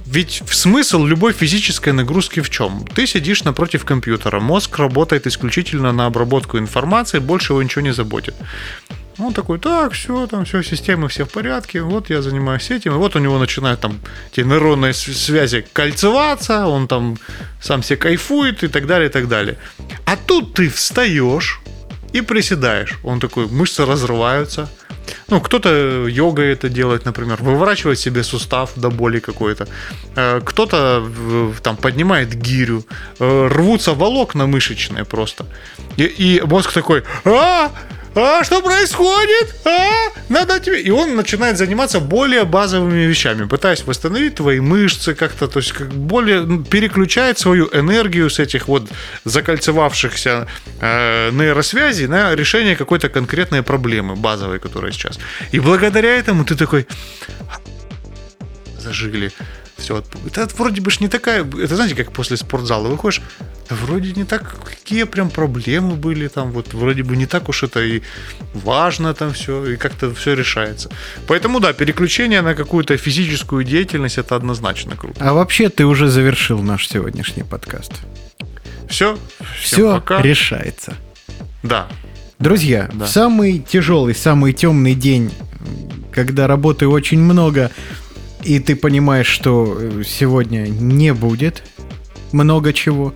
Ведь смысл любой физической нагрузки в чем? Ты сидишь напротив компьютера, мозг работает исключительно на обработку информации, больше его ничего не заботит. Он такой, так, все, там все, системы все в порядке, вот я занимаюсь этим. И вот у него начинают там эти нейронные св- связи кольцеваться, он там сам себе кайфует и так далее, и так далее. А тут ты встаешь и приседаешь. Он такой, мышцы разрываются. Ну, кто-то йогой это делает, например, выворачивает себе сустав до боли какой-то. Э, Кто-то там поднимает гирю, э, рвутся волокна мышечные просто. И, и мозг такой, а, а, что происходит? А, надо тебе... И он начинает заниматься более базовыми вещами, пытаясь восстановить твои мышцы как-то, то есть как более ну, переключает свою энергию с этих вот закольцевавшихся э, нейросвязей на решение какой-то конкретной проблемы базовой, которая сейчас. И благодаря этому ты такой зажили. Все, это вроде бы ж не такая, это знаете, как после спортзала выходишь, вроде не так, какие прям проблемы были там, вот вроде бы не так уж это и важно там все, и как-то все решается. Поэтому да, переключение на какую-то физическую деятельность это однозначно круто. А вообще ты уже завершил наш сегодняшний подкаст. Все, Все пока. решается. Да, Друзья, Да. в самый тяжелый, самый темный день, когда работы очень много, и ты понимаешь, что э, сегодня не будет много чего,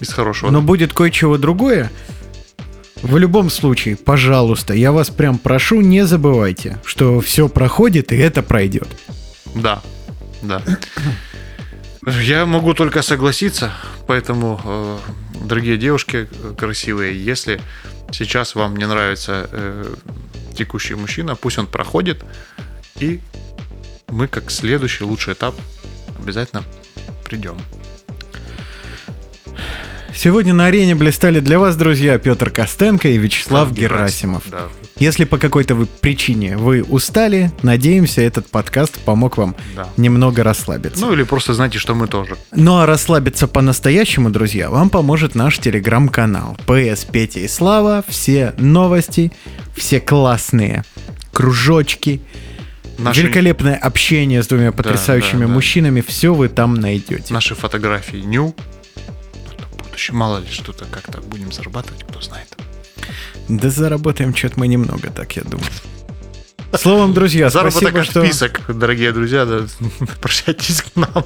из хорошего. но будет кое-чего другое, в любом случае, пожалуйста, я вас прям прошу, не забывайте, что все проходит, и это пройдет. Да, да. Я могу только согласиться, поэтому, э, дорогие девушки э, красивые, если сейчас вам не нравится э, текущий мужчина, пусть он проходит, и мы как следующий лучший этап обязательно придем. Сегодня на арене блистали для вас, друзья, Петр Костенко и Вячеслав Герасимов. Да. Если по какой-то вы причине вы устали, надеемся, этот подкаст помог вам Да. немного расслабиться. Ну или просто знайте, что мы тоже. Ну а расслабиться по-настоящему, друзья, вам поможет наш телеграм-канал. ПС Петя и Слава, все новости, все классные кружочки, Наши, великолепное общение с двумя потрясающими да, да. мужчинами, все вы там найдете. наши фотографии ню. В будущем мало ли что-то как-то будем зарабатывать, кто знает. Да заработаем что-то мы немного, так я думаю. Словом, друзья, Заработок спасибо, что список, дорогие друзья, да, прощайтесь к нам.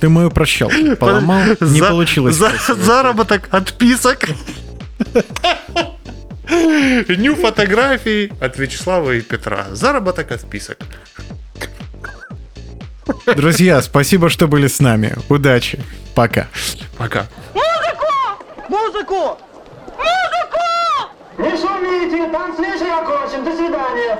ты мою прощал, поломал, не За- получилось. за- заработок отписок. Ню фотографий от Вячеслава и Петра. Заработок отписок. Друзья, спасибо, что были с нами. Удачи. Пока. Пока. Музыку! Не шумите, танцвишь окончен, до свидания.